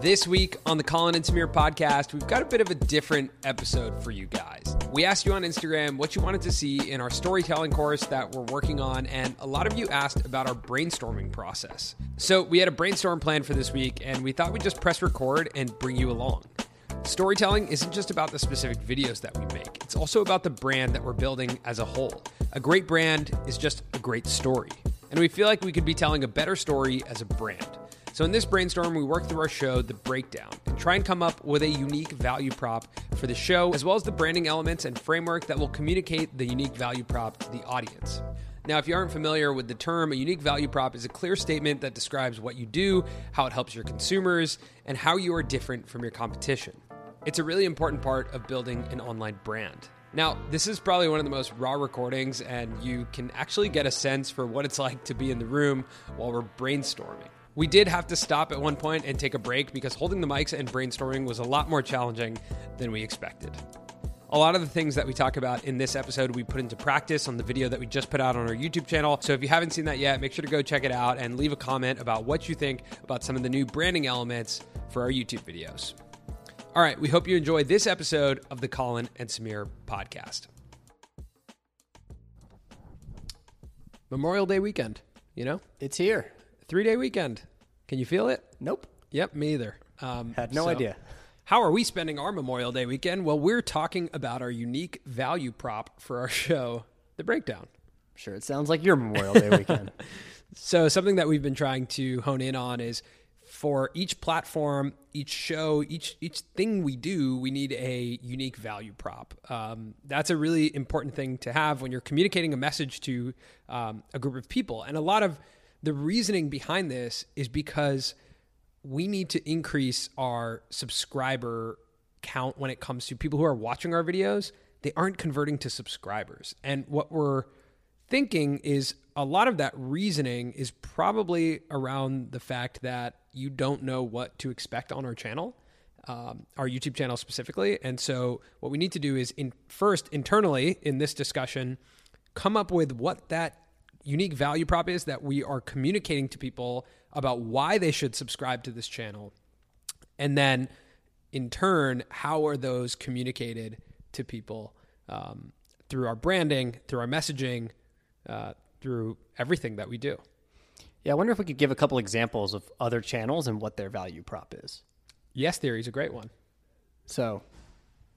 This week on the Colin and Samir podcast, we've got a bit of a different episode for you guys. We asked you on Instagram what you wanted to see in our storytelling course that we're working on, and a lot of you asked about our brainstorming process. So we had a brainstorm plan for this week, and we thought we'd just press record and bring you along. Storytelling isn't just about the specific videos that we make, it's also about the brand that we're building as a whole. A great brand is just a great story, and we feel like we could be telling a better story as a brand. So, in this brainstorm, we work through our show, The Breakdown, and try and come up with a unique value prop for the show, as well as the branding elements and framework that will communicate the unique value prop to the audience. Now, if you aren't familiar with the term, a unique value prop is a clear statement that describes what you do, how it helps your consumers, and how you are different from your competition. It's a really important part of building an online brand. Now, this is probably one of the most raw recordings, and you can actually get a sense for what it's like to be in the room while we're brainstorming. We did have to stop at one point and take a break because holding the mics and brainstorming was a lot more challenging than we expected. A lot of the things that we talk about in this episode, we put into practice on the video that we just put out on our YouTube channel. So if you haven't seen that yet, make sure to go check it out and leave a comment about what you think about some of the new branding elements for our YouTube videos. All right, we hope you enjoy this episode of the Colin and Samir podcast. Memorial Day weekend, you know? It's here. Three day weekend. Can you feel it? Nope. Yep, me either. Um, Had no so idea. How are we spending our Memorial Day weekend? Well, we're talking about our unique value prop for our show, The Breakdown. Sure, it sounds like your Memorial Day weekend. So, something that we've been trying to hone in on is for each platform, each show, each each thing we do, we need a unique value prop. Um, that's a really important thing to have when you're communicating a message to um, a group of people. And a lot of the reasoning behind this is because we need to increase our subscriber count when it comes to people who are watching our videos. They aren't converting to subscribers. And what we're thinking is a lot of that reasoning is probably around the fact that you don't know what to expect on our channel, um, our YouTube channel specifically. And so, what we need to do is, in first internally in this discussion, come up with what that unique value prop is that we are communicating to people about why they should subscribe to this channel, and then in turn, how are those communicated to people um, through our branding, through our messaging, uh, through everything that we do. yeah, I wonder if we could give a couple examples of other channels and what their value prop is. Yes Theory is a great one. So,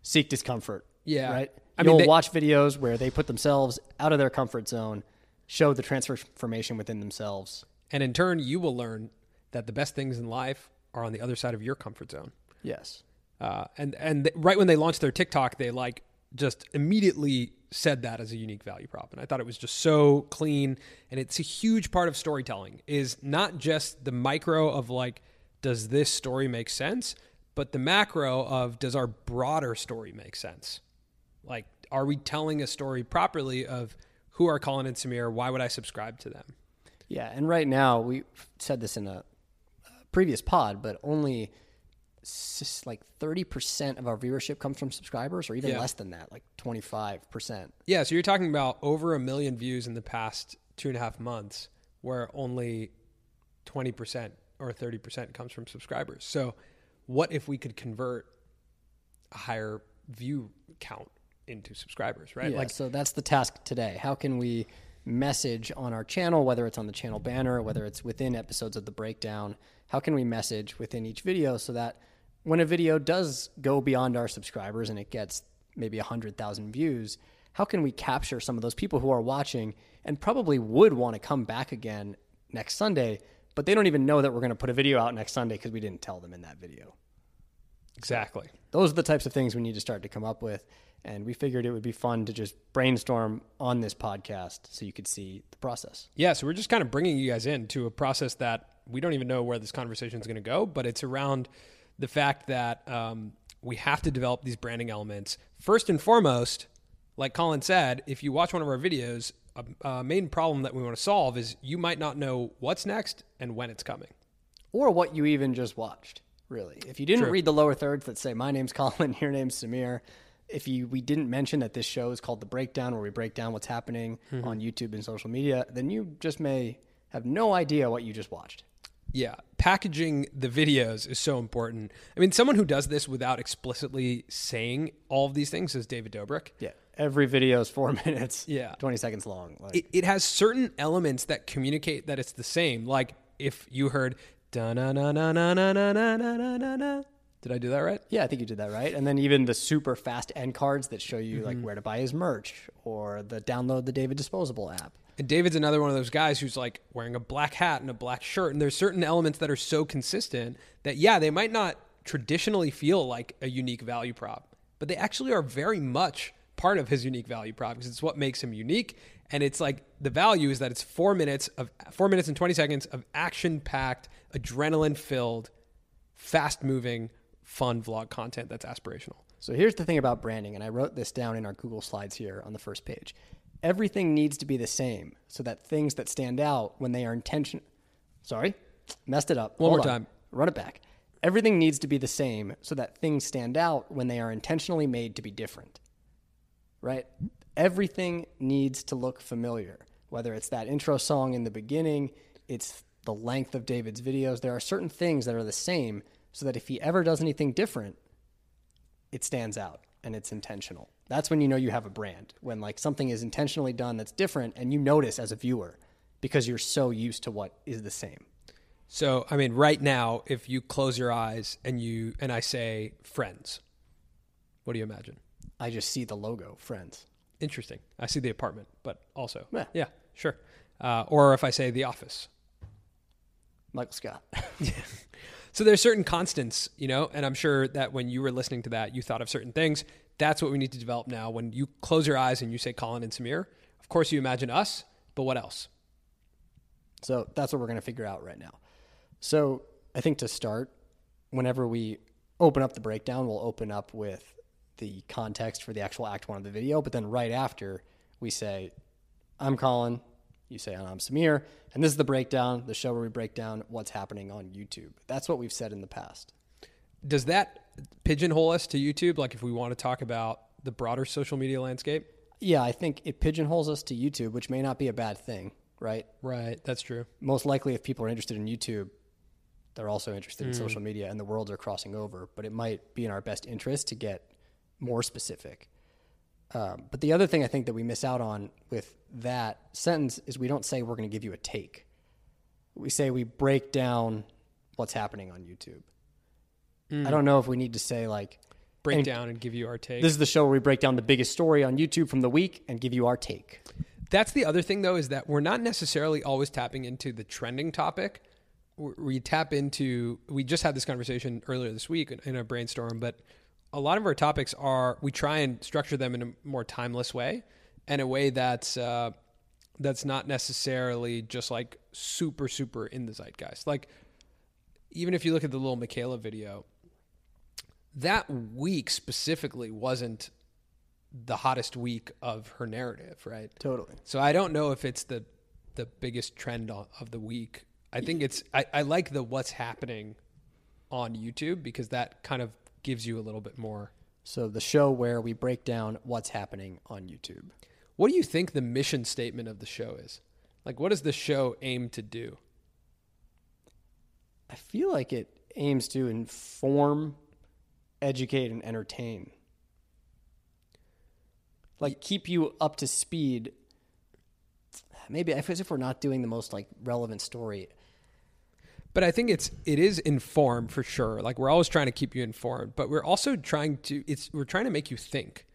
seek discomfort. Yeah. Right? I mean, You'll they- watch videos where they put themselves out of their comfort zone, show the transformation within themselves. And in turn, you will learn that the best things in life are on the other side of your comfort zone. Yes. Uh, and and th- right when they launched their TikTok, they like just immediately said that as a unique value prop, and I thought it was just so clean. And it's a huge part of storytelling is not just the micro of like, does this story make sense, but the macro of does our broader story make sense? Like, are we telling a story properly of who are Colin and Samir? Why would I subscribe to them? Yeah, and right now we said this in a previous pod, but only like 30% of our viewership comes from subscribers or even Yeah. less than that, like 25%. Yeah, so you're talking about over a million views in the past two and a half months, where only 20% or 30% comes from subscribers. So, what if we could convert a higher view count into subscribers, right? Yeah, Like, so that's the task today. How can we message on our channel, whether it's on the channel banner, whether it's within episodes of the breakdown? How can we message within each video so that when a video does go beyond our subscribers and it gets maybe 100,000 views, how can we capture some of those people who are watching and probably would want to come back again next Sunday, but they don't even know that we're going to put a video out next Sunday because we didn't tell them in that video? exactly. those are the types of things we need to start to come up with. And we figured it would be fun to just brainstorm on this podcast so you could see the process. Yeah, so we're just kind of bringing you guys into a process that we don't even know where this conversation is going to go, but it's around the fact that um, we have to develop these branding elements. First and foremost, like Colin said, if you watch one of our videos, a, a main problem that we want to solve is you might not know what's next and when it's coming. Or what you even just watched, really. If you didn't True. read the lower thirds that say, My name's Colin, your name's Samir, if you we didn't mention that this show is called The Breakdown, where we break down what's happening mm-hmm. on YouTube and social media, then you just may have no idea what you just watched. Yeah, packaging the videos is so important. I mean, someone who does this without explicitly saying all of these things is David Dobrik. Yeah. Every video is four minutes. Yeah. 20 seconds long. Like, It, it has certain elements that communicate that it's the same. Like if you heard da na na na na na na na na na na. Did I do that right? yeah, I think you did that right. And then even the super fast end cards that show you Mm-hmm. like where to buy his merch or the download the David Disposable app. And David's another one of those guys who's like wearing a black hat and a black shirt. And there's certain elements that are so consistent that, yeah, they might not traditionally feel like a unique value prop, but they actually are very much part of his unique value prop because it's what makes him unique. And it's like the value is that it's four minutes of four minutes and 20 seconds of action packed, adrenaline filled, fast moving, fun vlog content that's aspirational. So here's the thing about branding, and I wrote this down in our Google Slides here on the first page. Everything needs to be the same so that things that stand out when they are intention Sorry, messed it up. One Hold more on. time. Run it back. Everything needs to be the same so that things stand out when they are intentionally made to be different. Right? Everything needs to look familiar. Whether it's that intro song in the beginning, it's the length of David's videos. There are certain things that are the same so that if he ever does anything different, it stands out and it's intentional. That's when you know you have a brand. When like something is intentionally done that's different and you notice as a viewer because you're so used to what is the same. So, I mean, right now, if you close your eyes and you and I say friends, what do you imagine? I just see the logo, friends. Interesting. I see the apartment, but also, Yeah. yeah, sure. Uh, or if I say the office. Michael Scott. So there's certain constants, you know, and I'm sure that when you were listening to that, you thought of certain things. That's what we need to develop now. When you close your eyes and you say Colin and Samir, of course you imagine us, but what else? So that's what we're going to figure out right now. So I think to start, whenever we open up the breakdown, we'll open up with the context for the actual act one of the video. But then right after, we say, I'm Colin. You say, I'm Samir. And this is the breakdown, the show where we break down what's happening on YouTube. That's what we've said in the past. Does that pigeonhole us to YouTube? Like if we want to talk about the broader social media landscape? Yeah, I think it pigeonholes us to YouTube, which may not be a bad thing, right? Right. That's true. most likely if people are interested in YouTube, they're also interested in mm. social media and the worlds are crossing over, but it might be in our best interest to get more specific. Um, but the other thing I think that we miss out on with that sentence is we don't say we're going to give you a take. We say we break down what's happening on YouTube. I don't know if we need to say like Break And- down and give you our take. this is the show where we break down the biggest story on YouTube from the week and give you our take. That's the other thing, though, is that we're not necessarily always tapping into the trending topic. We tap into, we just had this conversation earlier this week in a brainstorm, but a lot of our topics are, we try and structure them in a more timeless way and a way that's, uh, that's not necessarily just like super, super in the zeitgeist. Like, even if you look at the Lil Miquela video, that week specifically wasn't the hottest week of her narrative, right? Totally. So I don't know if it's the the biggest trend of the week. I think it's I, I like the what's happening on YouTube because that kind of gives you a little bit more. So the show where we break down what's happening on YouTube. What do you think the mission statement of the show is? Like what does the show aim to do? I feel like it aims to inform, educate, and entertain. Like keep you up to speed. Maybe I feel as if we're not doing the most like relevant story. But I think it's it is informed for sure. Like we're always trying to keep you informed, but we're also trying to it's we're trying to make you think.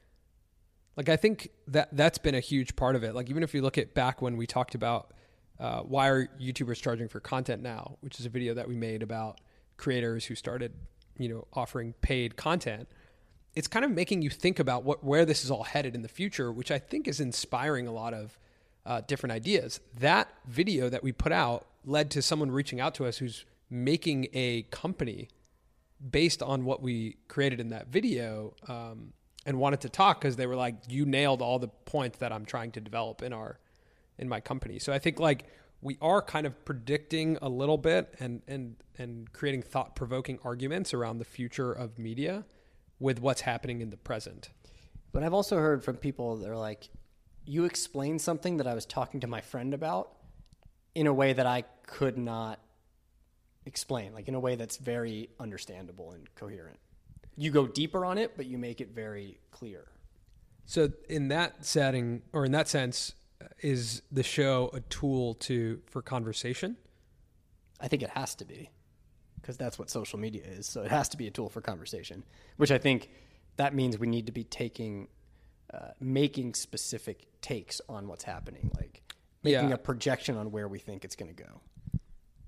Like I think that that's been a huge part of it. Like even if you look at back when we talked about uh, why are YouTubers charging for content now, which is a video that we made about creators who started, you know, offering paid content. It's kind of making you think about what where this is all headed in the future, which I think is inspiring a lot of uh, different ideas. That video that we put out led to someone reaching out to us who's making a company based on what we created in that video um, and wanted to talk because they were like, "You nailed all the points that I'm trying to develop in our in my company." So I think like we are kind of predicting a little bit and and and creating thought provoking arguments around the future of media with what's happening in the present. But I've also heard from people that are like, you explained something that I was talking to my friend about in a way that I could not explain, like in a way that's very understandable and coherent. You go deeper on it, but you make it very clear. So in that setting or in that sense, uh, is the show a tool to for conversation? I think it has to be because that's what social media is. So it has to be a tool for conversation, which I think that means we need to be taking, uh, making specific takes on what's happening, like making Yeah. a projection on where we think it's going to go.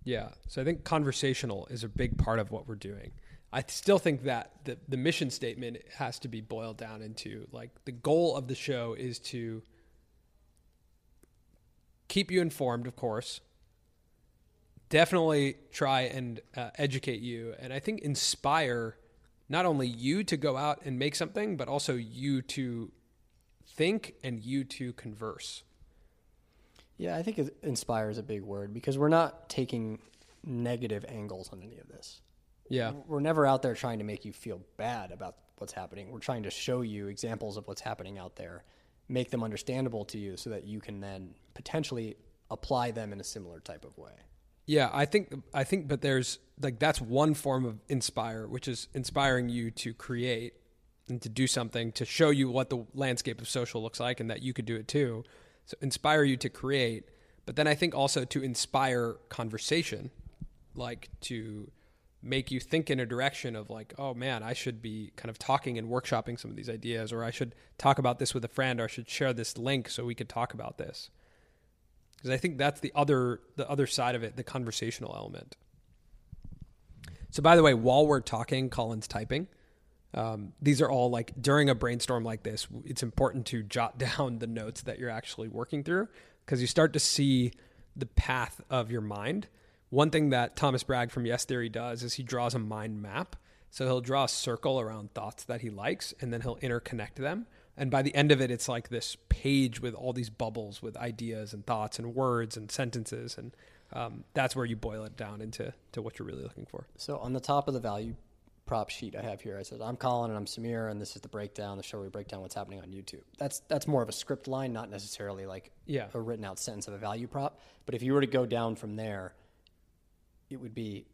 Yeah. So I think conversational is a big part of what we're doing. I still think that the, the mission statement has to be boiled down into like the goal of the show is to keep you informed, of course. Definitely try and uh, educate you, and I think inspire not only you to go out and make something, but also you to think and you to converse. Yeah, I think it inspire is a big word because we're not taking negative angles on any of this. Yeah. We're never out there trying to make you feel bad about what's happening. We're trying to show you examples of what's happening out there, make them understandable to you so that you can then potentially apply them in a similar type of way. Yeah, I think I think but there's like that's one form of inspire, which is inspiring you to create and to do something to show you what the landscape of social looks like and that you could do it too. So inspire you to create, but then I think also to inspire conversation, like to make you think in a direction of like, oh man, I should be kind of talking and workshopping some of these ideas, or I should talk about this with a friend, or I should share this link so we could talk about this because I think that's the other the other side of it, the conversational element. So, by the way, while we're talking, Colin's typing. Um, these are all like during a brainstorm like this. It's important to jot down the notes that you're actually working through because you start to see the path of your mind. One thing that Thomas Bragg from Yes Theory does is he draws a mind map. So he'll draw a circle around thoughts that he likes, and then he'll interconnect them. And by the end of it, it's like this page with all these bubbles with ideas and thoughts and words and sentences. And um, that's where you boil it down into to what you're really looking for. So on the top of the value prop sheet I have here, I said, I'm Colin and I'm Samir, and this is the breakdown, the show where we break down what's happening on YouTube. That's that's more of a script line, not necessarily like Yeah. a written out sentence of a value prop. But if you were to go down from there, it would be,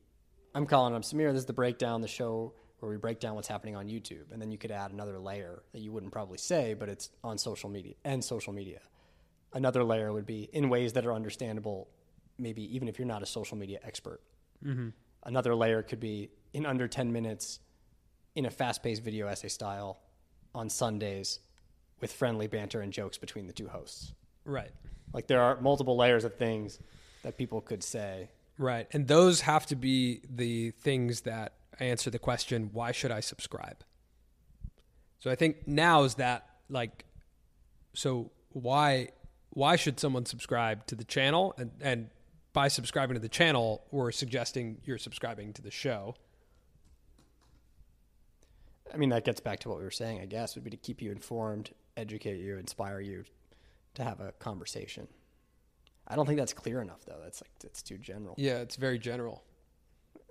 I'm Colin, and I'm Samir, this is the breakdown, the show where we break down what's happening on YouTube. And then you could add another layer that you wouldn't probably say, but it's on social media and social media. Another layer would be in ways that are understandable, maybe even if you're not a social media expert. Mm-hmm. Another layer could be in under 10 minutes in a fast paced video essay style on Sundays with friendly banter and jokes between the two hosts. Right. Like there are multiple layers of things that people could say. Right. And those have to be the things that answer the question, why should I subscribe? So I think now is that like so why why should someone subscribe to the channel? And and by subscribing to the channel, we're suggesting you're subscribing to the show. I mean, that gets back to what we were saying, I guess, would be to keep you informed, educate you, inspire you to have a conversation. I don't think that's clear enough, though. That's like, it's too general. Yeah, it's very general.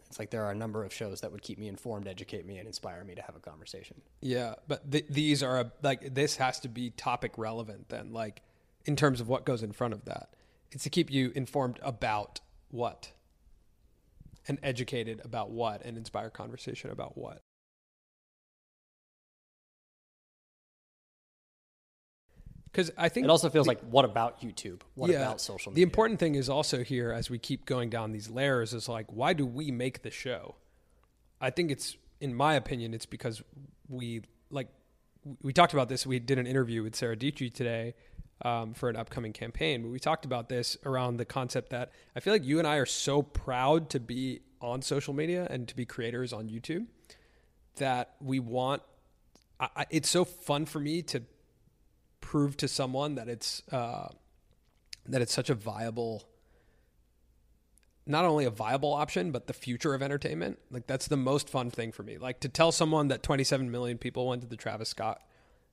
It's like there are a number of shows that would keep me informed, educate me, and inspire me to have a conversation. Yeah, but th- these are a, like this has to be topic relevant then, like in terms of what goes in front of that. It's to keep you informed about what, and educated about what, and inspire conversation about what. Because I think It also feels like, what about YouTube? What yeah, about social The important thing is also here as we keep going down these layers is like, why do we make the show? I think it's, in my opinion, it's because we like we talked about this. We did an interview with Sara Dietschy today um, for an upcoming campaign, but we talked about this around the concept that I feel like you and I are so proud to be on social media and to be creators on YouTube that we want. I, it's so fun for me to prove to someone that it's uh, that it's such a viable not only a viable option but the future of entertainment. Like that's the most fun thing for me. Like to tell someone that 27 million people went to the travis scott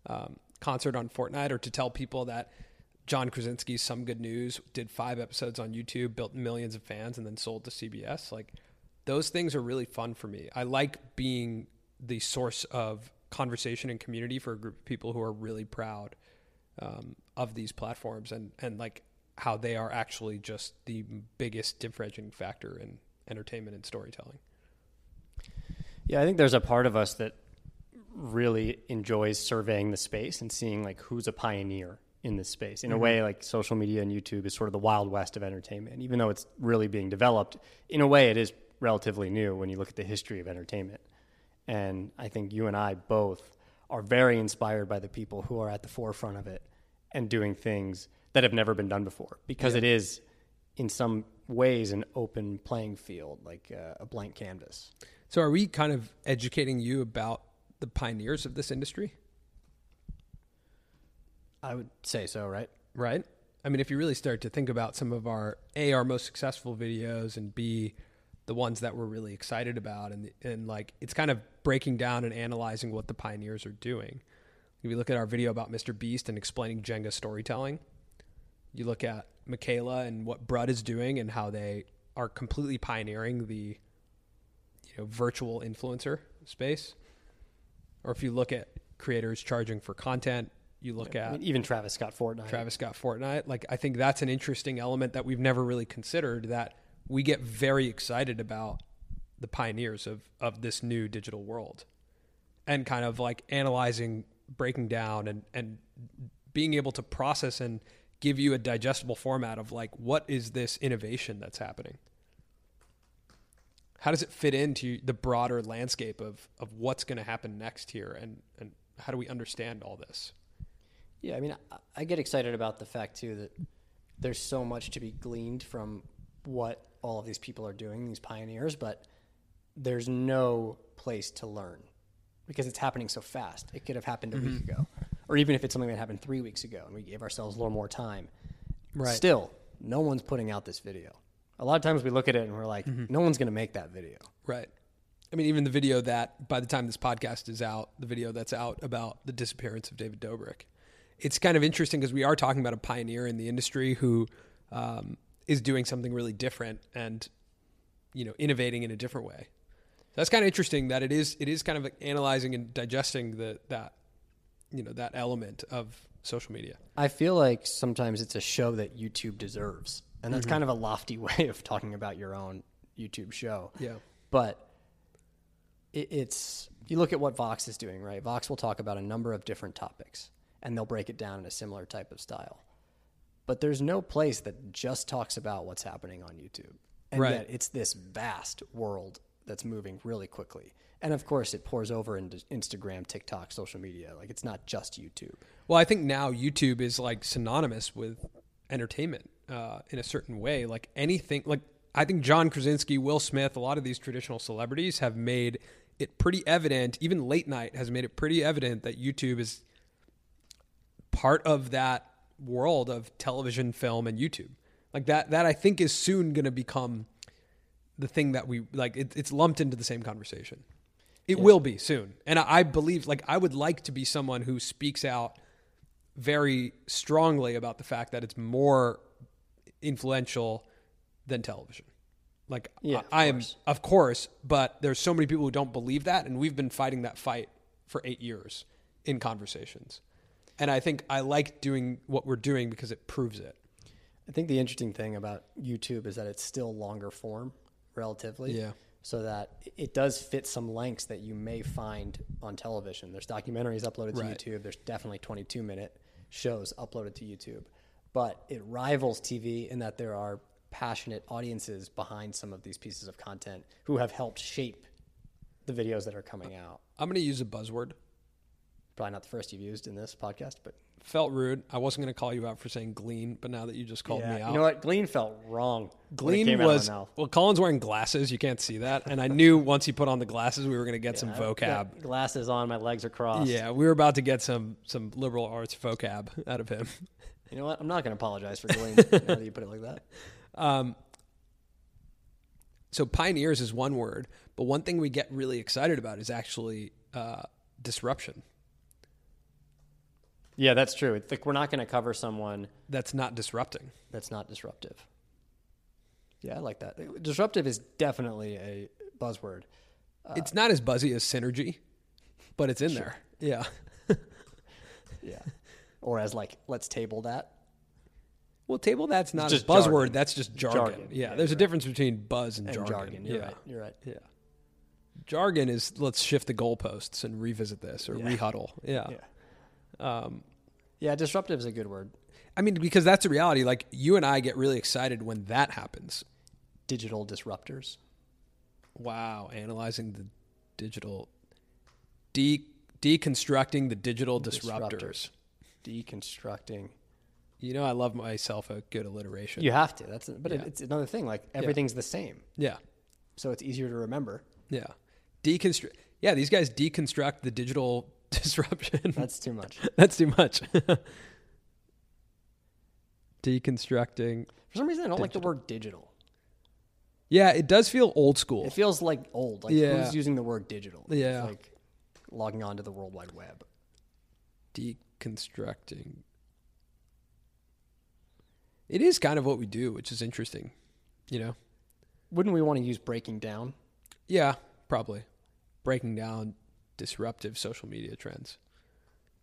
um, concert on fortnite or to tell people that john krasinski's some good news did five episodes on youtube built millions of fans and then sold to cbs like those things are really fun for me. I like being the source of conversation and community for a group of people who are really proud um, of these platforms and and like how they are actually just the biggest differentiating factor in entertainment and storytelling. Yeah, I think there's a part of us that really enjoys surveying the space and seeing like who's a pioneer in this space. In a way, like social media and YouTube is sort of the wild west of entertainment. Even though it's really being developed, in a way, it is relatively new when you look at the history of entertainment. And I think you and I both are very inspired by the people who are at the forefront of it and doing things that have never been done before because it is, in some ways, an open playing field, like uh, a blank canvas. So, are we kind of educating you about the pioneers of this industry? I would say so, right? right? I mean, if you really start to think about some of our A, our most successful videos, and B, the ones that we're really excited about, and and like it's kind of breaking down and analyzing what the pioneers are doing. If you look at our video about Mr. Beast and explaining Jenga storytelling, you look at Miquela and what Brud is doing and how they are completely pioneering the you know virtual influencer space. Or if you look at creators charging for content, you look I at mean, even Travis Scott Fortnite. Travis Scott Fortnite. Like I think that's an interesting element that we've never really considered that we get very excited about the pioneers of of this new digital world. And kind of like analyzing, breaking down and and being able to process and give you a digestible format of like what is this innovation that's happening? How does it fit into the broader landscape of of what's going to happen next here and and how do we understand all this? Yeah, I mean, I, I get excited about the fact too that there's so much to be gleaned from what all of these people are doing, these pioneers, but there's no place to learn because it's happening so fast. It could have happened a week ago, or even if it's something that happened three weeks ago and we gave ourselves a little more time. Right. Still, no one's putting out this video. A lot of times we look at it and we're like, no one's going to make that video. Right. I mean, even the video that by the time this podcast is out, the video that's out about the disappearance of David Dobrik, it's kind of interesting because we are talking about a pioneer in the industry who um, is doing something really different and you know innovating in a different way. That's kind of interesting that it is it is kind of analyzing and digesting the that you know that element of social media. I feel like sometimes it's a show that YouTube deserves. And that's mm-hmm. kind of a lofty way of talking about your own YouTube show. Yeah. But it, it's, you look at what Vox is doing, right? Vox will talk about a number of different topics and they'll break it down in a similar type of style. But there's no place that just talks about what's happening on YouTube. And Right. yet it's this vast world that's moving really quickly. And of course, it pours over into Instagram, TikTok, social media. Like it's not just YouTube. Well, I think now YouTube is like synonymous with entertainment uh, in a certain way. Like anything, like I think John Krasinski, Will Smith, a lot of these traditional celebrities have made it pretty evident. Even late night has made it pretty evident that YouTube is part of that world of television, film, and YouTube. Like that, that I think is soon going to become the thing that we like. It, it's lumped into the same conversation. It will be soon, and I, I believe, like, I would like to be someone who speaks out very strongly about the fact that it's more influential than television. Like, Yeah, I, I am, of course, but there's so many people who don't believe that, and we've been fighting that fight for eight years in conversations. And I think I like doing what we're doing because it proves it. I think the interesting thing about YouTube is that it's still longer form relatively. Yeah. So that it does fit some lengths that you may find on television. There's documentaries uploaded to Right. YouTube. There's definitely 22 minute shows uploaded to YouTube. But it rivals TV in that there are passionate audiences behind some of these pieces of content who have helped shape the videos that are coming uh, out. I'm going to use a buzzword. Probably not the first you've used in this podcast, but Felt rude. I wasn't going to call you out for saying glean, but now that you just called yeah. me out, you know what? Glean felt wrong. Glean came out of my was well. Colin's wearing glasses. You can't see that, and I knew once he put on the glasses, we were going to get some vocab. Glasses on, my legs are crossed. Yeah, we were about to get some some liberal arts vocab out of him. You know what? I'm not going to apologize for Glean now that you put it like that. Um, so pioneers is one word, but one thing we get really excited about is actually uh, disruption. Yeah, that's true. It's like we're not going to cover someone That's not disrupting. that's not disruptive. Yeah, I like that. Disruptive is definitely a buzzword. Uh, it's not as buzzy as synergy, but it's in there. Yeah. Yeah. or as like, let's table that. Well, table that's not just a buzzword. jargon. That's just jargon. Jargon. Yeah, Yeah, there's a difference between buzz and, And jargon. jargon. You're yeah. right. You're right. Yeah. Jargon is let's shift the goalposts and revisit this or rehuddle. Yeah. Yeah. Um, Yeah, disruptive is a good word. I mean, because that's a reality. Like you and I get really excited when that happens. Digital disruptors. Wow, analyzing the digital, de- deconstructing the digital disruptors. Disruptors. Deconstructing. You know, I love myself a good alliteration. You have to. That's but Yeah. it's another thing. Like everything's the same, yeah, so it's easier to remember. yeah. Deconstruct. Yeah, these guys deconstruct the digital disruption. That's too much. That's too much. Deconstructing. For some reason, I don't like the word digital. Yeah, it does feel old school. It feels like old. Like Yeah. who's using the word digital? Yeah. It's like logging on to the World Wide Web. Deconstructing. It is kind of what we do, which is interesting. You know? Wouldn't we want to use breaking down? Yeah, probably. Breaking down disruptive social media trends.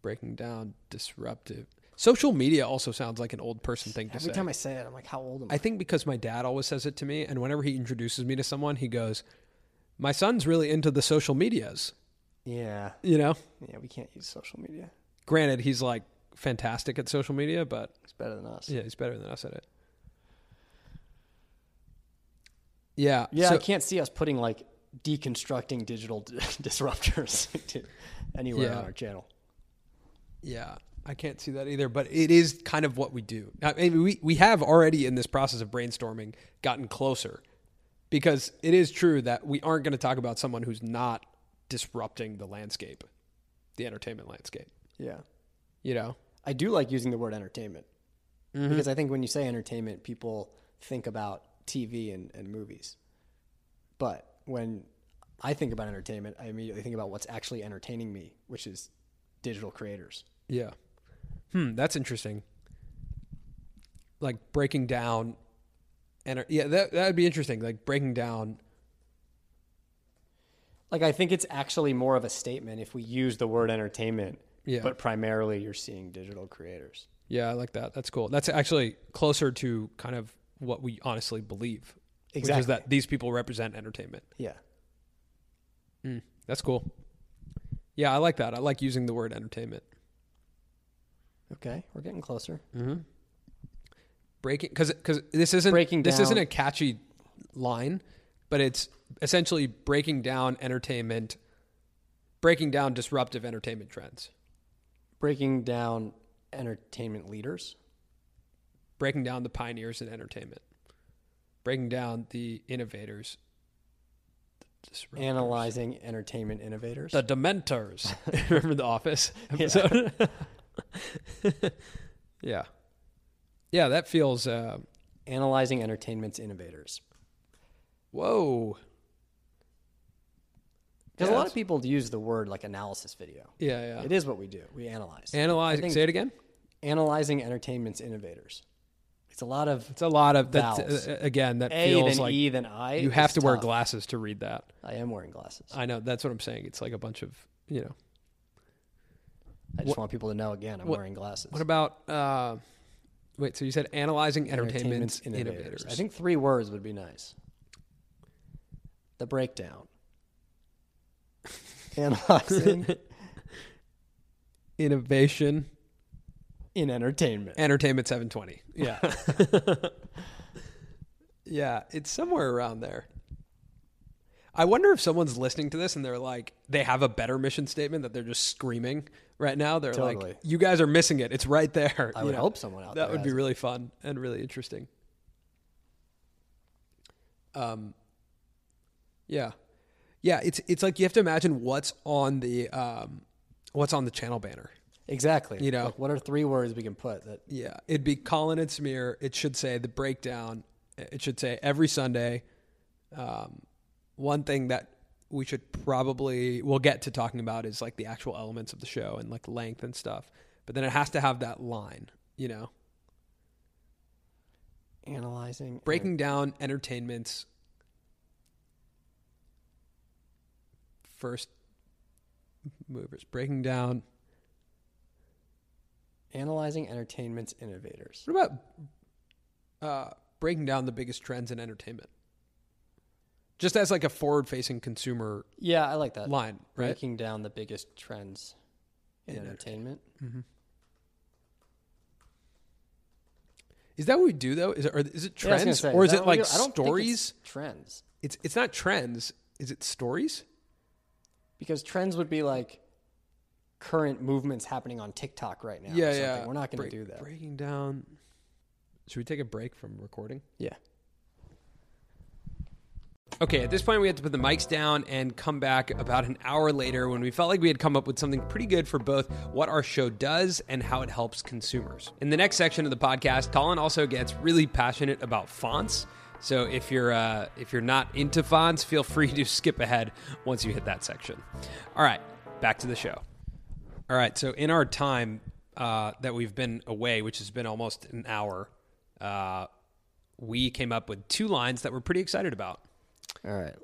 Breaking down disruptive. Social media also sounds like an old person thing to Every say. time I say it, I'm like, how old am I? I think because my dad always says it to me, and whenever he introduces me to someone, he goes, "My son's really into the social medias." yeah. You know, Yeah, we can't use social media. granted, he's like fantastic at social media, but he's better than us. yeah, he's better than us at it. Yeah, Yeah, so- I can't see us putting like deconstructing digital d- disruptors anywhere Yeah. on our channel. Yeah, I can't see that either, but it is kind of what we do. I mean, we, we have already in this process of brainstorming gotten closer because it is true that we aren't going to talk about someone who's not disrupting the landscape, the entertainment landscape. Yeah. You know? I do like using the word entertainment Mm-hmm. because I think when you say entertainment, people think about TV and, and movies. But when I think about entertainment, I immediately think about what's actually entertaining me, which is digital creators. Yeah. Hmm, that's interesting. Like breaking down and yeah, that that would be interesting. Like breaking down Like I think it's actually more of a statement if we use the word entertainment, Yeah. but primarily you're seeing digital creators. Yeah, I like that. That's cool. That's actually closer to kind of what we honestly believe. Which Exactly. is that these people represent entertainment. Yeah. Mm, that's cool. Yeah, I like that. I like using the word entertainment. Okay, we're getting closer. Mm-hmm. Breaking because because this isn't Breaking this isn't a catchy line, but it's essentially breaking down entertainment, breaking down disruptive entertainment trends, Breaking down entertainment leaders. breaking down the pioneers in entertainment, breaking down the innovators, the. Analyzing entertainment innovators. the Dementors. Remember the Office episode? Yeah, yeah. that feels. Uh, Analyzing entertainment's innovators. whoa. Because Yeah, a lot of people use the word like analysis video. Yeah, yeah. It is what we do. We analyze. Analyze. Say it again. Analyzing entertainment's innovators. It's a lot of It's a lot of that. Uh, again, that A feels then like E then I. you have to wear glasses to read that. I am wearing glasses. I know that's what I'm saying. It's like a bunch of you know. I just want people to know again I'm what- wearing glasses. What about? Uh, wait, so you said analyzing entertainment Entertainment's innovators. I think three words would be nice. The breakdown. Analyzing innovation in entertainment. entertainment 720. Yeah. yeah, it's somewhere around there. I wonder if someone's listening to this and they're like, they have a better mission statement that they're just screaming right now. They're Totally. like, you guys are missing it. It's right there. I You would know? hope someone out that there would be it. really fun and really interesting. Um, yeah, yeah. It's it's like you have to imagine what's on the um, what's on the channel banner. Exactly. You know. Like, what are three words we can put that Yeah, it'd be Colin and Samir. It should say the breakdown. It should say every Sunday. Um, one thing that we should probably we'll get to talking about is like the actual elements of the show and like length and stuff. But then it has to have that line, you know, analyzing breaking down entertainment's first movers, breaking down. Analyzing entertainment's innovators. What about uh, breaking down the biggest trends in entertainment, just as like a forward-facing consumer Yeah, I like that. line, right? Breaking down the biggest trends in, In entertainment. Is that what we do though? Is it or is it Yeah, I was gonna trends say, or is that it like do? I don't think it's stories? trends. It's it's not trends. Is it stories? Because trends would be like current movements happening on TikTok right now. yeah, yeah. We're not going to do that. Breaking down. Should we take a break from recording? Yeah. Okay, at this point, we had to put the mics down and come back about an hour later when we felt like we had come up with something pretty good for both what our show does and how it helps consumers. In the next section of the podcast, Colin also gets really passionate about fonts. So if you're uh, if you're not into fonts, feel free to skip ahead once you hit that section. All right, back to the show. All right, so in our time uh, that we've been away, which has been almost an hour, uh, we came up with two lines that we're pretty excited about. All right.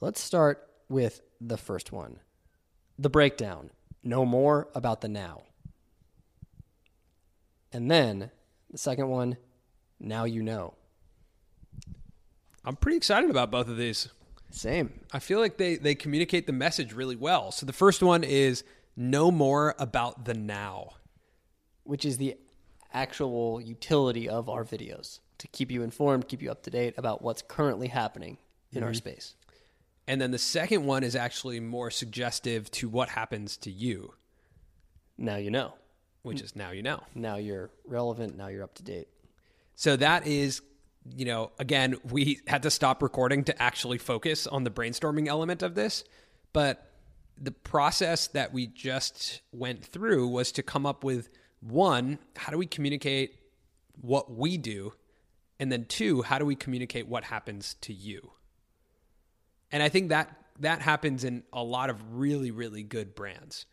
Let's start with the first one the breakdown. Know more about the now. And then the second one, now you know. I'm pretty excited about both of these. Same. I feel like they they communicate the message really well. So the first one is know more about the now. Which is the actual utility of our videos to keep you informed, keep you up to date about what's currently happening in our mm-hmm. space. And then the second one is actually more suggestive to what happens to you, Now you know. which is now you know. Now you're relevant. Now you're up to date. So that is, you know, again, we had to stop recording to actually focus on the brainstorming element of this. But the process that we just went through was to come up with one, how do we communicate what we do? And then two, how do we communicate what happens to you? And I think that that happens in a lot of really, really good brands.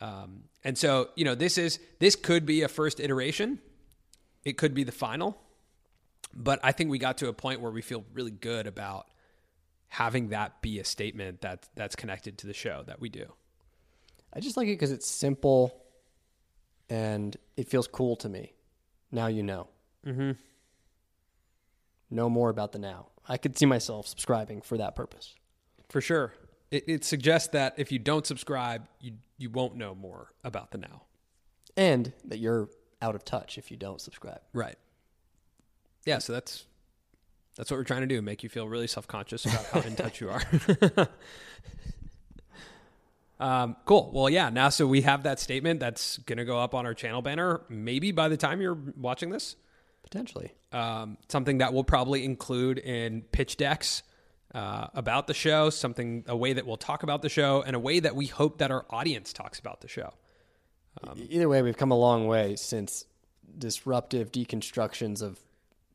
Um, and so, you know, this is this could be a first iteration. It could be the final. But I think we got to a point where we feel really good about having that be a statement that that's connected to the show that we do. I just like it because it's simple and it feels cool to me. Now you know. Mm-hmm. Know more about the now. I could see myself subscribing for that purpose. For sure. It, it suggests that if you don't subscribe, you you won't know more about the now. And that you're out of touch if you don't subscribe. Right. Yeah, so that's that's what we're trying to do, make you feel really self-conscious about how in touch you are. um, cool. Well, yeah, now so we have that statement that's going to go up on our channel banner maybe by the time you're watching this. Potentially. Um, something that we'll probably include in pitch decks uh, about the show, something a way that we'll talk about the show and a way that we hope that our audience talks about the show. E- Either way, we've come a long way since disruptive deconstructions of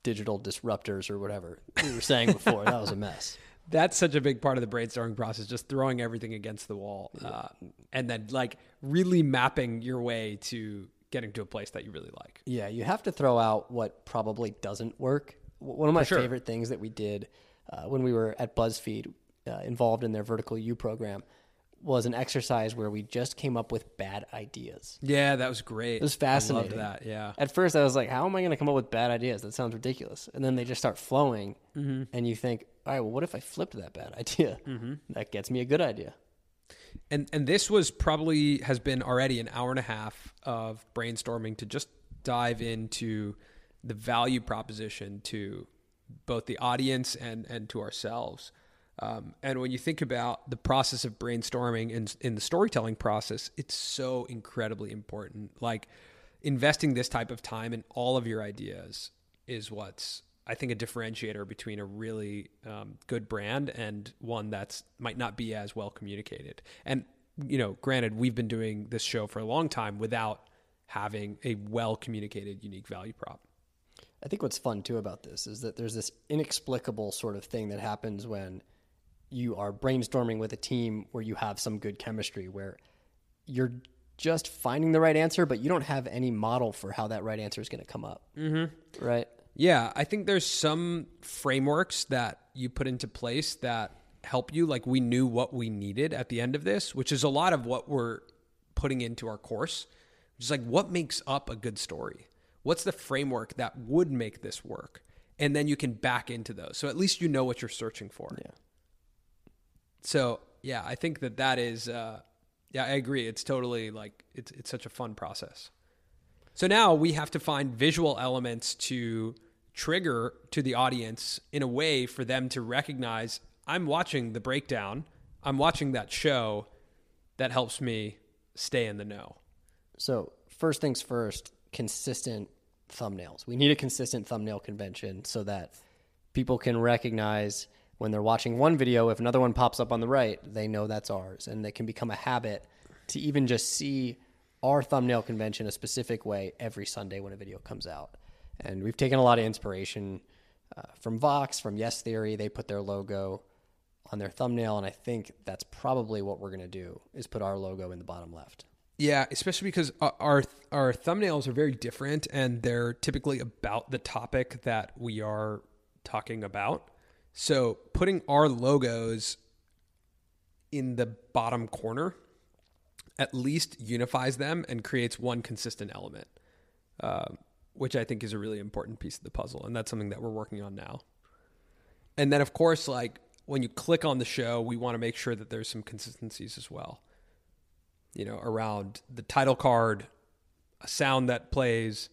digital disruptors or whatever we were saying before. that was a mess. that's such a big part of the brainstorming process just throwing everything against the wall uh, and then like really mapping your way to getting to a place that you really like Yeah, you have to throw out what probably doesn't work. One of my sure. favorite things that we did uh, when we were at BuzzFeed, uh, involved in their Vertical U program, was an exercise where we just came up with bad ideas. yeah that was great It was fascinating. I loved that yeah At first, I was like, "How am I going to come up with bad ideas? That sounds ridiculous." And then they just start flowing, Mm-hmm. and you think, "All right, well, what if I flipped that bad idea? That gets me a good idea." and and this was probably has been already an hour and a half of brainstorming to just dive into the value proposition to both the audience and and to ourselves um, and when you think about the process of brainstorming in, in the storytelling process it's so incredibly important like investing this type of time in all of your ideas is what's I think a differentiator between a really um, good brand and one that's might not be as well communicated. And you know, granted, we've been doing this show for a long time without having a well communicated unique value prop. I think what's fun too about this is that there's this inexplicable sort of thing that happens when you are brainstorming with a team where you have some good chemistry, where you're just finding the right answer, but you don't have any model for how that right answer is going to come up. Mm-hmm. Right? Yeah, I think there's some frameworks that you put into place that help you. Like we knew what we needed at the end of this, which is a lot of what we're putting into our course. Just like what makes up a good story? What's the framework that would make this work? And then you can back into those. So at least you know what you're searching for. Yeah. So yeah, I think that that is. Uh, yeah, I agree. It's totally like it's it's such a fun process. So now we have to find visual elements to trigger to the audience in a way for them to recognize I'm watching the breakdown. I'm watching that show. That helps me stay in the know. So first things first, consistent thumbnails. We need a consistent thumbnail convention so that people can recognize when they're watching one video, if another one pops up on the right, they know that's ours. And it can become a habit to even just see our thumbnail convention a specific way every Sunday when a video comes out. And we've taken a lot of inspiration uh, from Vox, from Yes Theory. They put their logo on their thumbnail, and I think that's probably what we're going to do is put our logo in the bottom left. Yeah, especially because our, our our thumbnails are very different, and they're typically about the topic that we are talking about. So putting our logos in the bottom corner at least unifies them and creates one consistent element, uh, which I think is a really important piece of the puzzle, and that's something that we're working on now. And then, of course, like when you click on the show, we want to make sure that there's some consistencies as well. You know, around the title card, a sound that plays,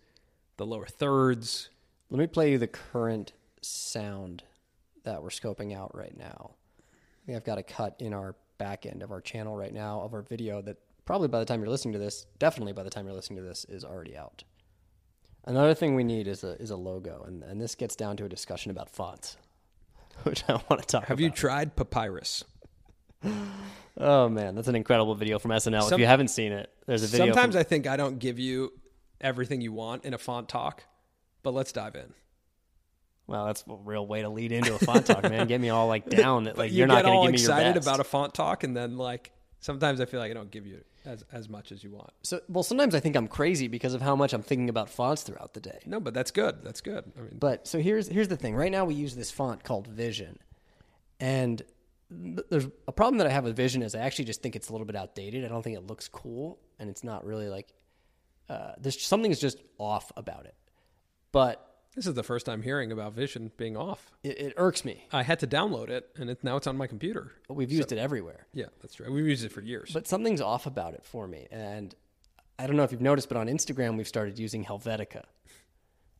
the lower thirds. Let me play you the current sound that we're scoping out right now. I think I've got a cut in our back end of our channel right now of our video that probably by the time you're listening to this, definitely by the time you're listening to this, is already out. Another thing we need is a is a logo, and, and this gets down to a discussion about fonts, which I want to talk about. Have about. you tried Papyrus? Oh man, that's an incredible video from SNL. if you haven't seen it, there's a video. Sometimes from- I think I don't give you everything you want in a font talk, but let's dive in. Well, that's a real way to lead into a font talk, man. Get me all like down. That like you you're not going to all give me your excited about a font talk, and then like sometimes I feel like I don't give you as as much as you want. So, well, sometimes I think I'm crazy because of how much I'm thinking about fonts throughout the day. No, but that's good. That's good. I mean, But so here's here's the thing. Right now we use this font called Vision, and th- there's a problem that I have with Vision is I actually just think it's a little bit outdated. I don't think it looks cool, and it's not really like uh, there's something's just off about it. But this is the first time hearing about Vision being off. it, it irks me. I had to download it, and it, now it's on my computer. But we've used it everywhere. Yeah, that's true. We've used it for years. But something's off about it for me. And I don't know if you've noticed, but on Instagram, we've started using Helvetica.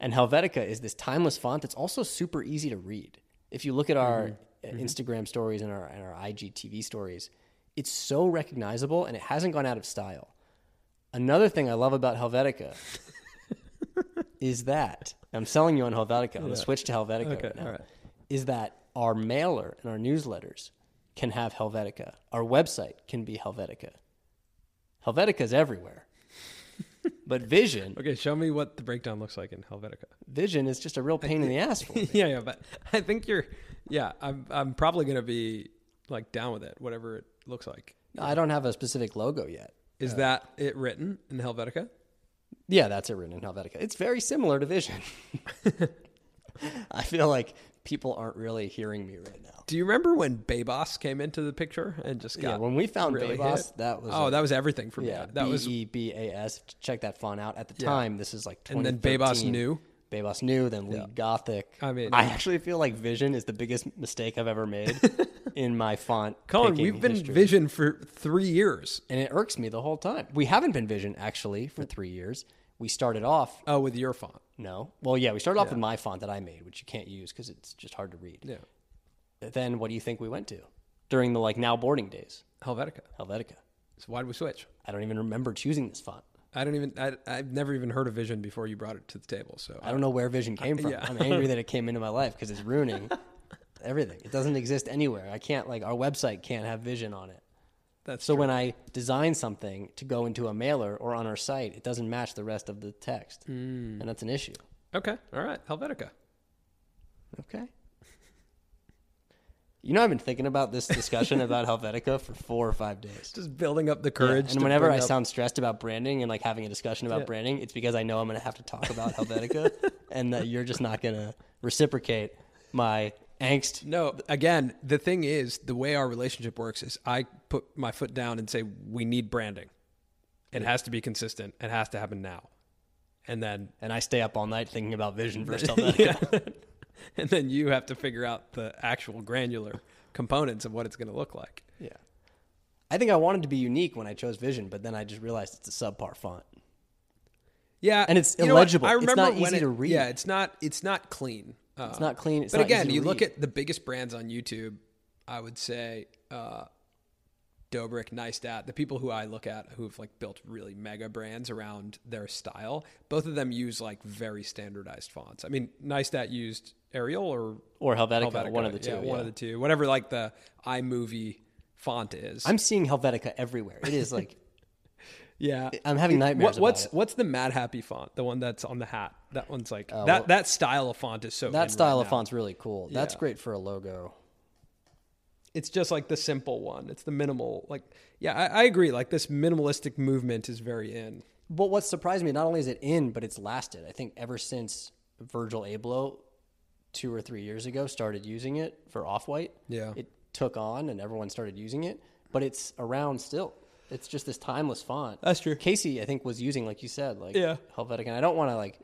And Helvetica is this timeless font that's also super easy to read. If you look at our uh Instagram stories and our, and our IGTV stories, it's so recognizable and it hasn't gone out of style. Another thing I love about Helvetica is that I'm selling you on Helvetica. I'm going switch to Helvetica Okay, right right. Is that our mailer and our newsletters can have Helvetica. Our website can be Helvetica. Helvetica's everywhere. but Vision, okay, show me what the breakdown looks like in Helvetica. Vision is just a real pain in the ass for me. yeah, yeah, but I think you're. Yeah, I'm. I'm probably gonna be like down with it, whatever it looks like. I don't have a specific logo yet. Is uh, that it written in Helvetica? Yeah, that's it written in Helvetica. It's very similar to Vision. I feel like people aren't really hearing me right now. Do you remember when Bebas came into the picture and just got Yeah, when we found really Bebas, that was oh, a- that was everything for me. Yeah, that B was E B A S. Check that font out. At the Yeah. time, this is like and then 2013. Bebas Neue. Bebas Neue, then League Gothic. I mean- I actually feel like Vision is the biggest mistake I've ever made in my font. Colin, we've been history. Vision for three years. and it irks me the whole time. We haven't been Vision actually for mm. three years. We started off Oh, with your font. no, well, yeah, we started off with my font that I made, which you can't use because it's just hard to read. Yeah, Then what do you think we went to during the like now boarding days? Helvetica. Helvetica. So why did we switch? I don't even remember choosing this font. I don't even. I, I've never even heard of Vision before you brought it to the table. So I don't know where Vision came from. yeah. I'm angry that it came into my life because it's ruining everything. It doesn't exist anywhere. I can't like our website can't have Vision on it. That's So true. when I design something to go into a mailer or on our site, it doesn't match the rest of the text, Hmm. and that's an issue. okay, all right, Helvetica. Okay. You know, I've been thinking about this discussion about Helvetica for four or five days. Just building up the Yeah, courage. And to whenever I up- sound stressed about branding and like having a discussion about Yeah. branding, it's because I know I'm going to have to talk about Helvetica, and that you're just not going to reciprocate my angst. No, again, the thing is, the way our relationship works is I put my foot down and say we need branding. It has to be consistent. It has to happen now. and then And I stay up all night thinking about Vision versus Helvetica. yeah. and then you have to figure out the actual granular components of what it's going to look like. yeah. I think I wanted to be unique when I chose Vision, but then I just realized it's a subpar font. Yeah, And it's you know what? illegible. I It's remember not when easy it- to read. Yeah, it's not. It's not clean. Uh, It's not clean. It's but not again, you look at the biggest brands on YouTube. I would say uh, Dobrik, Neistat, the people who I look at who've like built really mega brands around their style. Both of them use like very standardized fonts. I mean, Neistat used Arial or or Helvetica, Helvetica, one of the two. Yeah, one of the two. Whatever like the iMovie font is. I'm seeing Helvetica everywhere. It is like yeah. I'm having nightmares What, what's what's the Madhappy font? The one that's on the hat. That one's like that. Uh, well- that style of font is so. that right style of now. font's really cool. That's great for a logo. It's just like the simple one. It's the minimal. Like yeah, I, I agree. Like this minimalistic movement is very in. But what surprised me, not only is it in, but it's lasted. I think ever since Virgil Abloh, two or three years ago, started using it for Off White. Yeah. it took on, and everyone started using it. But it's around still. It's just this timeless font. That's true. Casey, I think, was using, like you said, like Yeah. Helvetica. And I don't want to like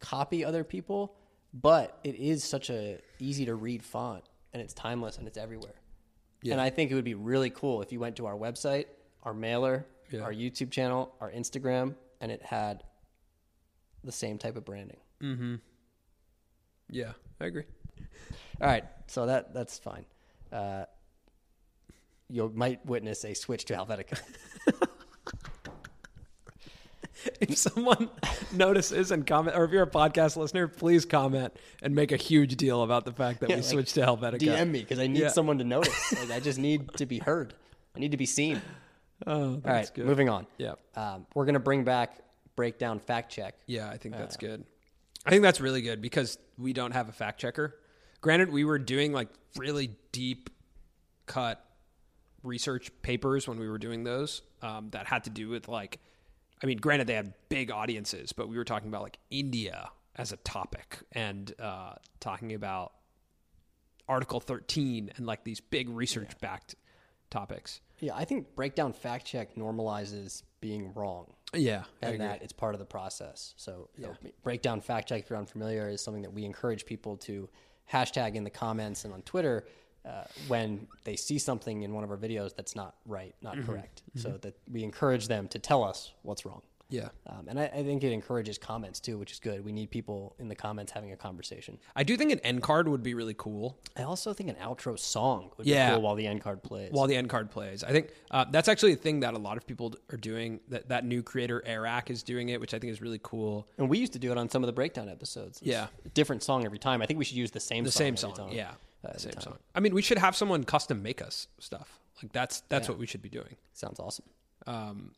copy other people, but it is such a easy to read font, and it's timeless, and it's everywhere. And I think it would be really cool if you went to our website, our mailer, Yeah. our YouTube channel, our Instagram, and it had the same type of branding. Mm-hmm. Yeah, I agree. All right, so that that's fine. Uh, you might witness a switch to Helvetica. If someone notices and comment, or if you're a podcast listener, please comment and make a huge deal about the fact that Yeah, we like, switched to Helvetica. DM me because I need Yeah. someone to notice. Like, I just need to be heard. I need to be seen. Oh, All right, good. moving on. Yeah. Um, we're gonna bring back breakdown fact check. Yeah, I think that's good. I think that's really good because we don't have a fact checker. Granted, we were doing like really deep cut research papers when we were doing those um, that had to do with like, I mean, granted, they had big audiences, but we were talking about like India as a topic and uh, talking about Article 13 and like these big research backed topics. Yeah, I think breakdown fact check normalizes being wrong. Yeah. I and agree. that it's part of the process. So, you know, breakdown fact check, if you're unfamiliar, is something that we encourage people to hashtag in the comments and on Twitter uh, when they see something in one of our videos that's not right, not Mm-hmm. correct. So that we encourage them to tell us what's wrong. Yeah. Um, and I, I think it encourages comments too, which is good. We need people in the comments having a conversation. I do think an end card would be really cool. I also think an outro song would Yeah. be cool while the end card plays. while the end card plays. I think uh, that's actually a thing that a lot of people are doing. That that new creator Arak is doing it, which I think is really cool. and we used to do it on some of the breakdown episodes. It's Yeah. a different song every time. I think we should use the same The song same every song, yeah, Uh, the same song. I mean, we should have someone custom make us stuff. Like that's that's what we should be doing. Sounds awesome. Um,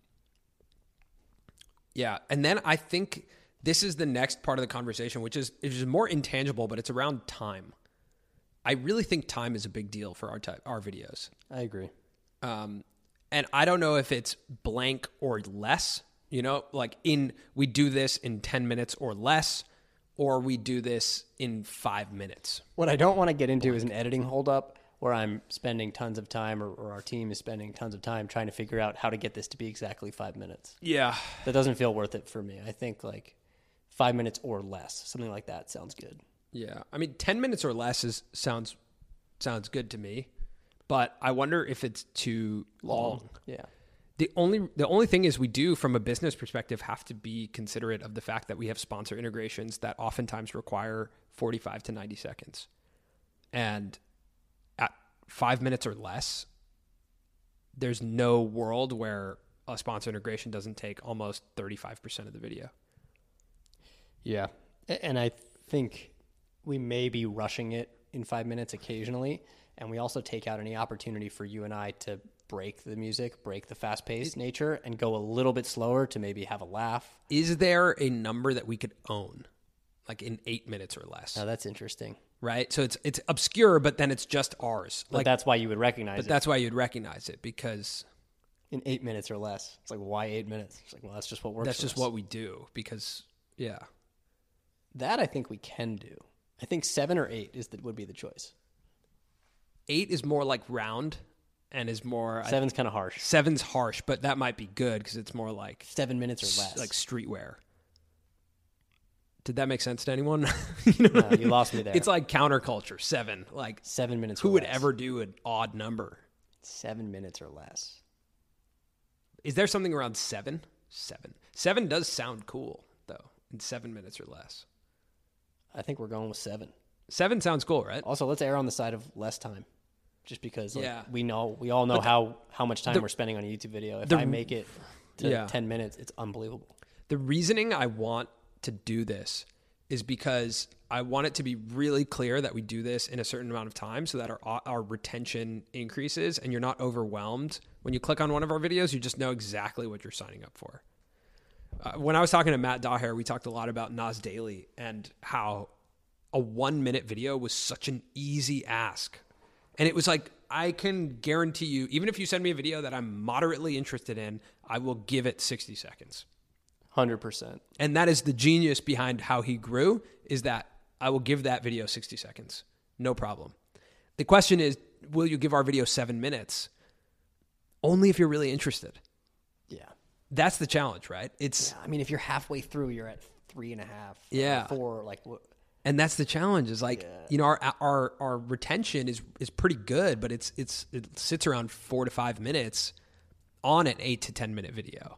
Yeah, and then I think this is the next part of the conversation, which is which is more intangible, but it's around time. I really think time is a big deal for our type, our videos. I agree. um, and I don't know if it's blank or less. You know, like in we do this in ten minutes or less, or we do this in five minutes. What I don't want to get into is an editing holdup where I'm spending tons of time, or, or our team is spending tons of time trying to figure out how to get this to be exactly five minutes. Yeah, That doesn't feel worth it for me. I think like five minutes or less, something like that sounds good. yeah. I mean, ten minutes or less is sounds sounds good to me, but I wonder if it's too long. Yeah. The only the only thing is we do from a business perspective have to be considerate of the fact that we have sponsor integrations that oftentimes require 45 to 90 seconds. And at 5 minutes or less there's no world where a sponsor integration doesn't take almost 35% of the video. Yeah. And I think we may be rushing it in five minutes occasionally. And we also take out any opportunity for you and I to break the music, break the fast paced nature, and go a little bit slower to maybe have a laugh. Is there a number that we could own like in 8 minutes or less? Now that's interesting. right? So it's it's obscure but then it's just ours. But Like that's why you would recognize it. but it that's why you'd recognize it because in eight minutes or less. It's like, why eight minutes? It's like, well, that's just what works. that's just us. what we do because yeah That I think we can do. I think seven or eight is that would be the choice. Eight is more like round and is more Seven's kind of harsh. seven's harsh but that might be good because it's more like Seven minutes or less. like streetwear Did that make sense to anyone? you know, No, you lost me there. it's like counterculture seven. Like seven minutes. who would less. ever do an odd number? seven minutes or less? Is there something around seven? Seven. Seven does sound cool though. In seven minutes or less. I think we're going with seven. Seven sounds cool, right? Also, let's err on the side of less time, just because like, Yeah. we know we all know how how much time the- we're spending on a YouTube video. If the- I make it to Yeah. ten minutes, it's unbelievable. The reasoning I want to do this is because I want it to be really clear that we do this in a certain amount of time so that our our retention increases and you're not overwhelmed. When you click on one of our videos, you just know exactly what you're signing up for. Uh, when I was talking to Matt Daher, we talked a lot about Nas Daily and how a one minute video was such an easy ask. And it was like, I can guarantee you, even if you send me a video that I'm moderately interested in, I will give it 60 seconds. Hundred percent. And that is the genius behind how he grew is that I will give that video 60 seconds. No problem. The question is, will you give our video seven minutes? Only if you're really interested. Yeah. That's the challenge, right? It's I mean, if you're halfway through, you're at three and a half. Yeah. Four. Like what? And that's the challenge is like you know our our our retention is is pretty good but it's it's it sits around 4 to 5 minutes on an 8 to 10 minute video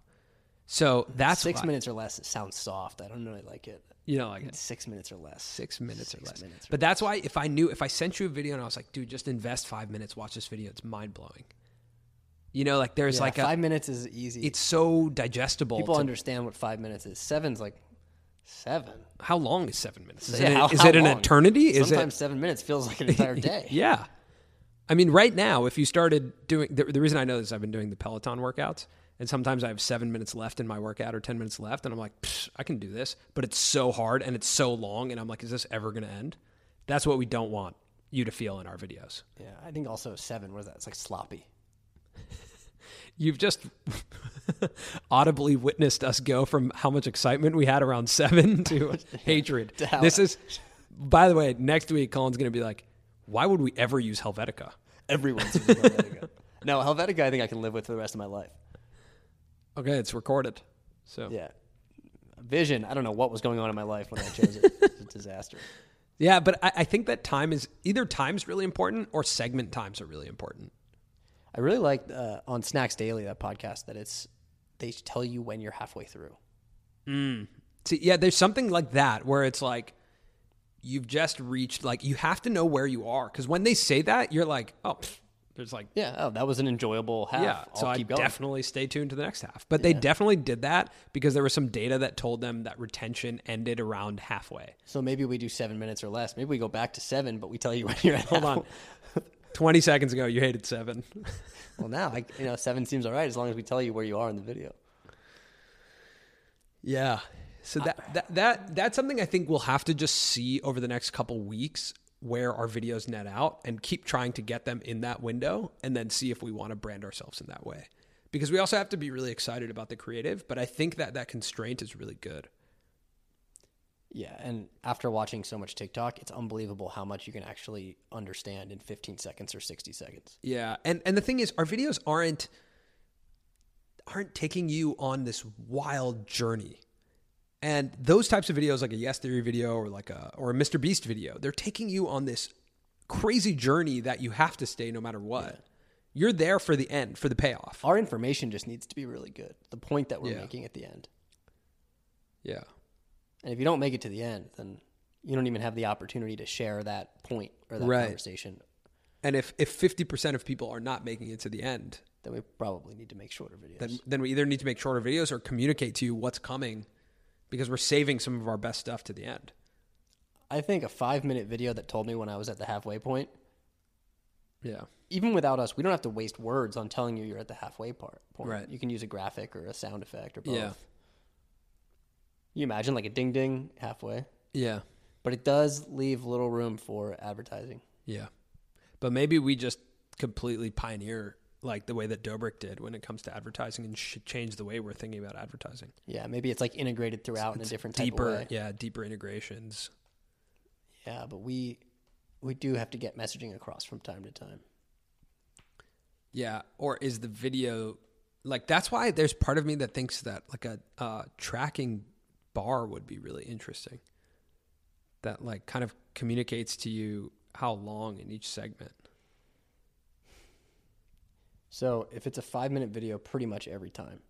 so that's six why- minutes or less. It sounds soft. I don't really like it. you know like it's Six minutes or less. six minutes or less. minutes or but that's why if I knew if I sent you a video and I was like, dude, just invest five minutes, watch this video, it's mind blowing. You know, like there's Yeah, like a, five minutes is easy. it's so digestible. People to- understand what five minutes is. Seven's like seven. how long is seven minutes? Is Yeah, it, how- is how it an eternity? Is Sometimes it? seven minutes feels like an entire day. Yeah. I mean, right now, if you started doing the, the reason I know this, I've been doing the Peloton workouts, and sometimes I have seven minutes left in my workout or ten minutes left, and I'm like, I can do this, but it's so hard and it's so long, and I'm like, is this ever going to end? That's what we don't want you to feel in our videos. Yeah, I think also seven. What is that? It's like sloppy. You've just audibly witnessed us go from how much excitement we had around seven to hatred. To This is, by the way, next week, Colin's going to be like, why would we ever use Helvetica? Everyone's using Helvetica. no, Helvetica, I think I can live with for the rest of my life. Okay, it's recorded. So, yeah. Yeah. Vision, I don't know what was going on in my life when I chose it. It's a disaster. Yeah, but I, I think that time is either time's really important or segment times are really important. I really like uh, on Snacks Daily, that podcast, that it's they tell you when you're halfway through. Mm. See, yeah, there's something like that where it's like you've just reached, like, you have to know where you are. Because when they say that, you're like, oh, pff, there's like Yeah, oh, that was an enjoyable half. Yeah, I'll so I going. definitely stay tuned to the next half. But they definitely did that because there was some data that told them that retention ended around halfway. so maybe we do seven minutes or less. Maybe we go back to seven, but we tell you when you're at Hold on. 20 seconds ago, you hated seven. Well, now I, you know seven seems all right as long as we tell you where you are in the video. yeah. So that, that that that's something I think we'll have to just see over the next couple weeks where our videos net out and keep trying to get them in that window and then see if we want to brand ourselves in that way. Because we also have to be really excited about the creative, but I think that that constraint is really good. Yeah, and after watching so much TikTok, it's unbelievable how much you can actually understand in 15 seconds or 60 seconds. Yeah, and and the thing is, our videos aren't aren't taking you on this wild journey. And those types of videos, like a Yes Theory video or like a or a Mr. Beast video, they're taking you on this crazy journey that you have to stay no matter what. You're there for the end, for the payoff. Our information just needs to be really good. The point that we're Yeah. making at the end. Yeah. And if you don't make it to the end, then you don't even have the opportunity to share that point or that Right. conversation. And if if 50% of people are not making it to the end, Then we probably need to make shorter videos. then then we either need to make shorter videos or communicate to you what's coming because we're saving some of our best stuff to the end. I think a five minute video that told me when I was at the halfway point, Yeah. even without us, we don't have to waste words on telling you you're at the halfway part point. Right. You can use a graphic or a sound effect or both. Yeah. You imagine like a ding ding halfway, Yeah. but it does leave little room for advertising. Yeah. But maybe we just completely pioneer like the way that Dobrik did when it comes to advertising and should change the way we're thinking about advertising. Yeah, maybe it's like integrated throughout in a different type deeper, of way. yeah, deeper integrations. Yeah, but we we do have to get messaging across from time to time. Yeah, or is the video like that's why there's part of me that thinks that like a uh, tracking bar would be really interesting. that like kind of communicates to you how long in each segment? So if it's a five minute video, pretty much every time,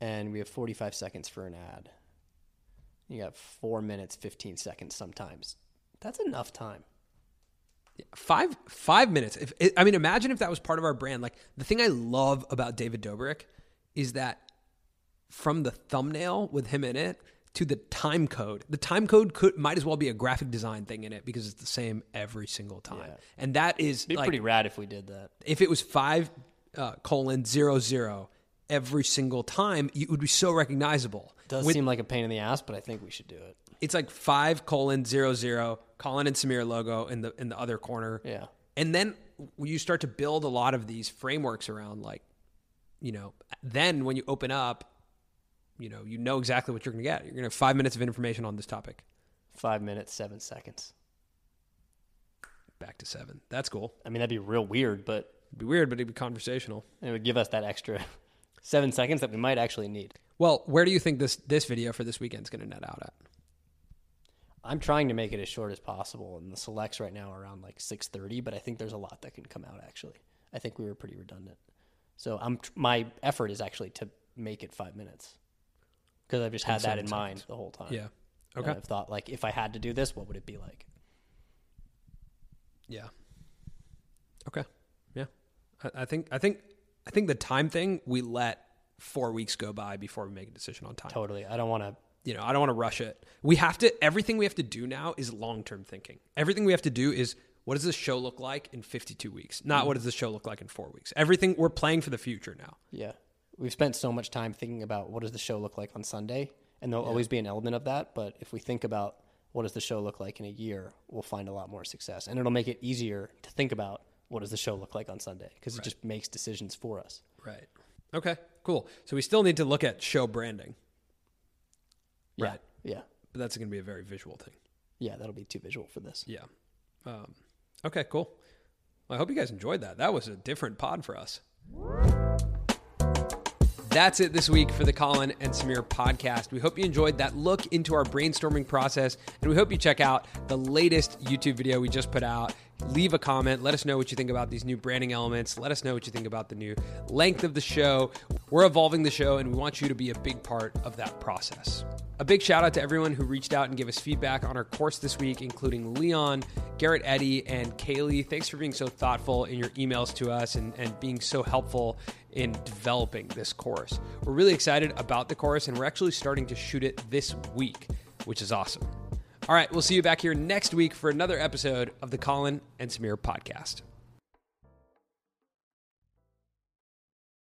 and we have 45 seconds for an ad, you got four minutes, 15 seconds sometimes. That's enough time. Five five minutes. If I mean, imagine if that was part of our brand. Like the thing I love about David Dobrik is that from the thumbnail with him in it to the time code, the time code could might as well be a graphic design thing in it because it's the same every single time. Yeah. And that is It'd be like pretty rad if we did that. if it was five uh, colon zero zero every single time, it would be so recognizable. Does With- seem like a pain in the ass, but I think we should do it. it's like five colon zero zero Colin and Samir logo in the in the other corner. Yeah. And then you start to build a lot of these frameworks around like, you know, then when you open up, you know, you know exactly what you're going to get. You're going to have five minutes of information on this topic. Five minutes, seven seconds. Back to seven. That's cool. I mean, that'd be real weird, but It'd be weird, but it'd be conversational. it would give us that extra seven seconds that we might actually need. Well, where do you think this this video for this weekend is going to net out at? I'm trying to make it as short as possible, and the selects right now are around like 6:30. But I think there's a lot that can come out. Actually, I think we were pretty redundant. So I'm my effort is actually to make it five minutes because I've just had that in mind the whole time. Yeah. And Okay. I've thought like if I had to do this, what would it be like? Yeah. Okay. Yeah. I, I think I think I think the time thing we let four weeks go by before we make a decision on time. Totally. I don't want to. You know, I don't want to rush it. We have to everything we have to do now is long term thinking. Everything we have to do is what does this show look like in fifty two weeks? Not mm. what does this show look like in four weeks. Everything we're playing for the future now. Yeah. We've spent so much time thinking about what does the show look like on Sunday, and there'll always be an element of that. But if we think about what does the show look like in a year, we'll find a lot more success, and it'll make it easier to think about what does the show look like on Sunday because it just makes decisions for us. Right. Okay. Cool. So we still need to look at show branding. Yeah. Right. Yeah. But that's going to be a very visual thing. Yeah. That'll be too visual for this. Yeah. Um, okay, cool. Well, I hope you guys enjoyed that. That was a different pod for us. That's it this week for the Colin and Samir podcast. We hope you enjoyed that look into our brainstorming process, and we hope you check out the latest YouTube video we just put out. Leave a comment. Let us know what you think about these new branding elements. Let us know what you think about the new length of the show. We're evolving the show, and we want you to be a big part of that process. A big shout out to everyone who reached out and gave us feedback on our course this week, including Leon, Garrett Eddy, and Kaylee. Thanks for being so thoughtful in your emails to us and, and being so helpful in developing this course. We're really excited about the course, and we're actually starting to shoot it this week, which is awesome. All right, we'll see you back here next week for another episode of the Colin and Samir podcast.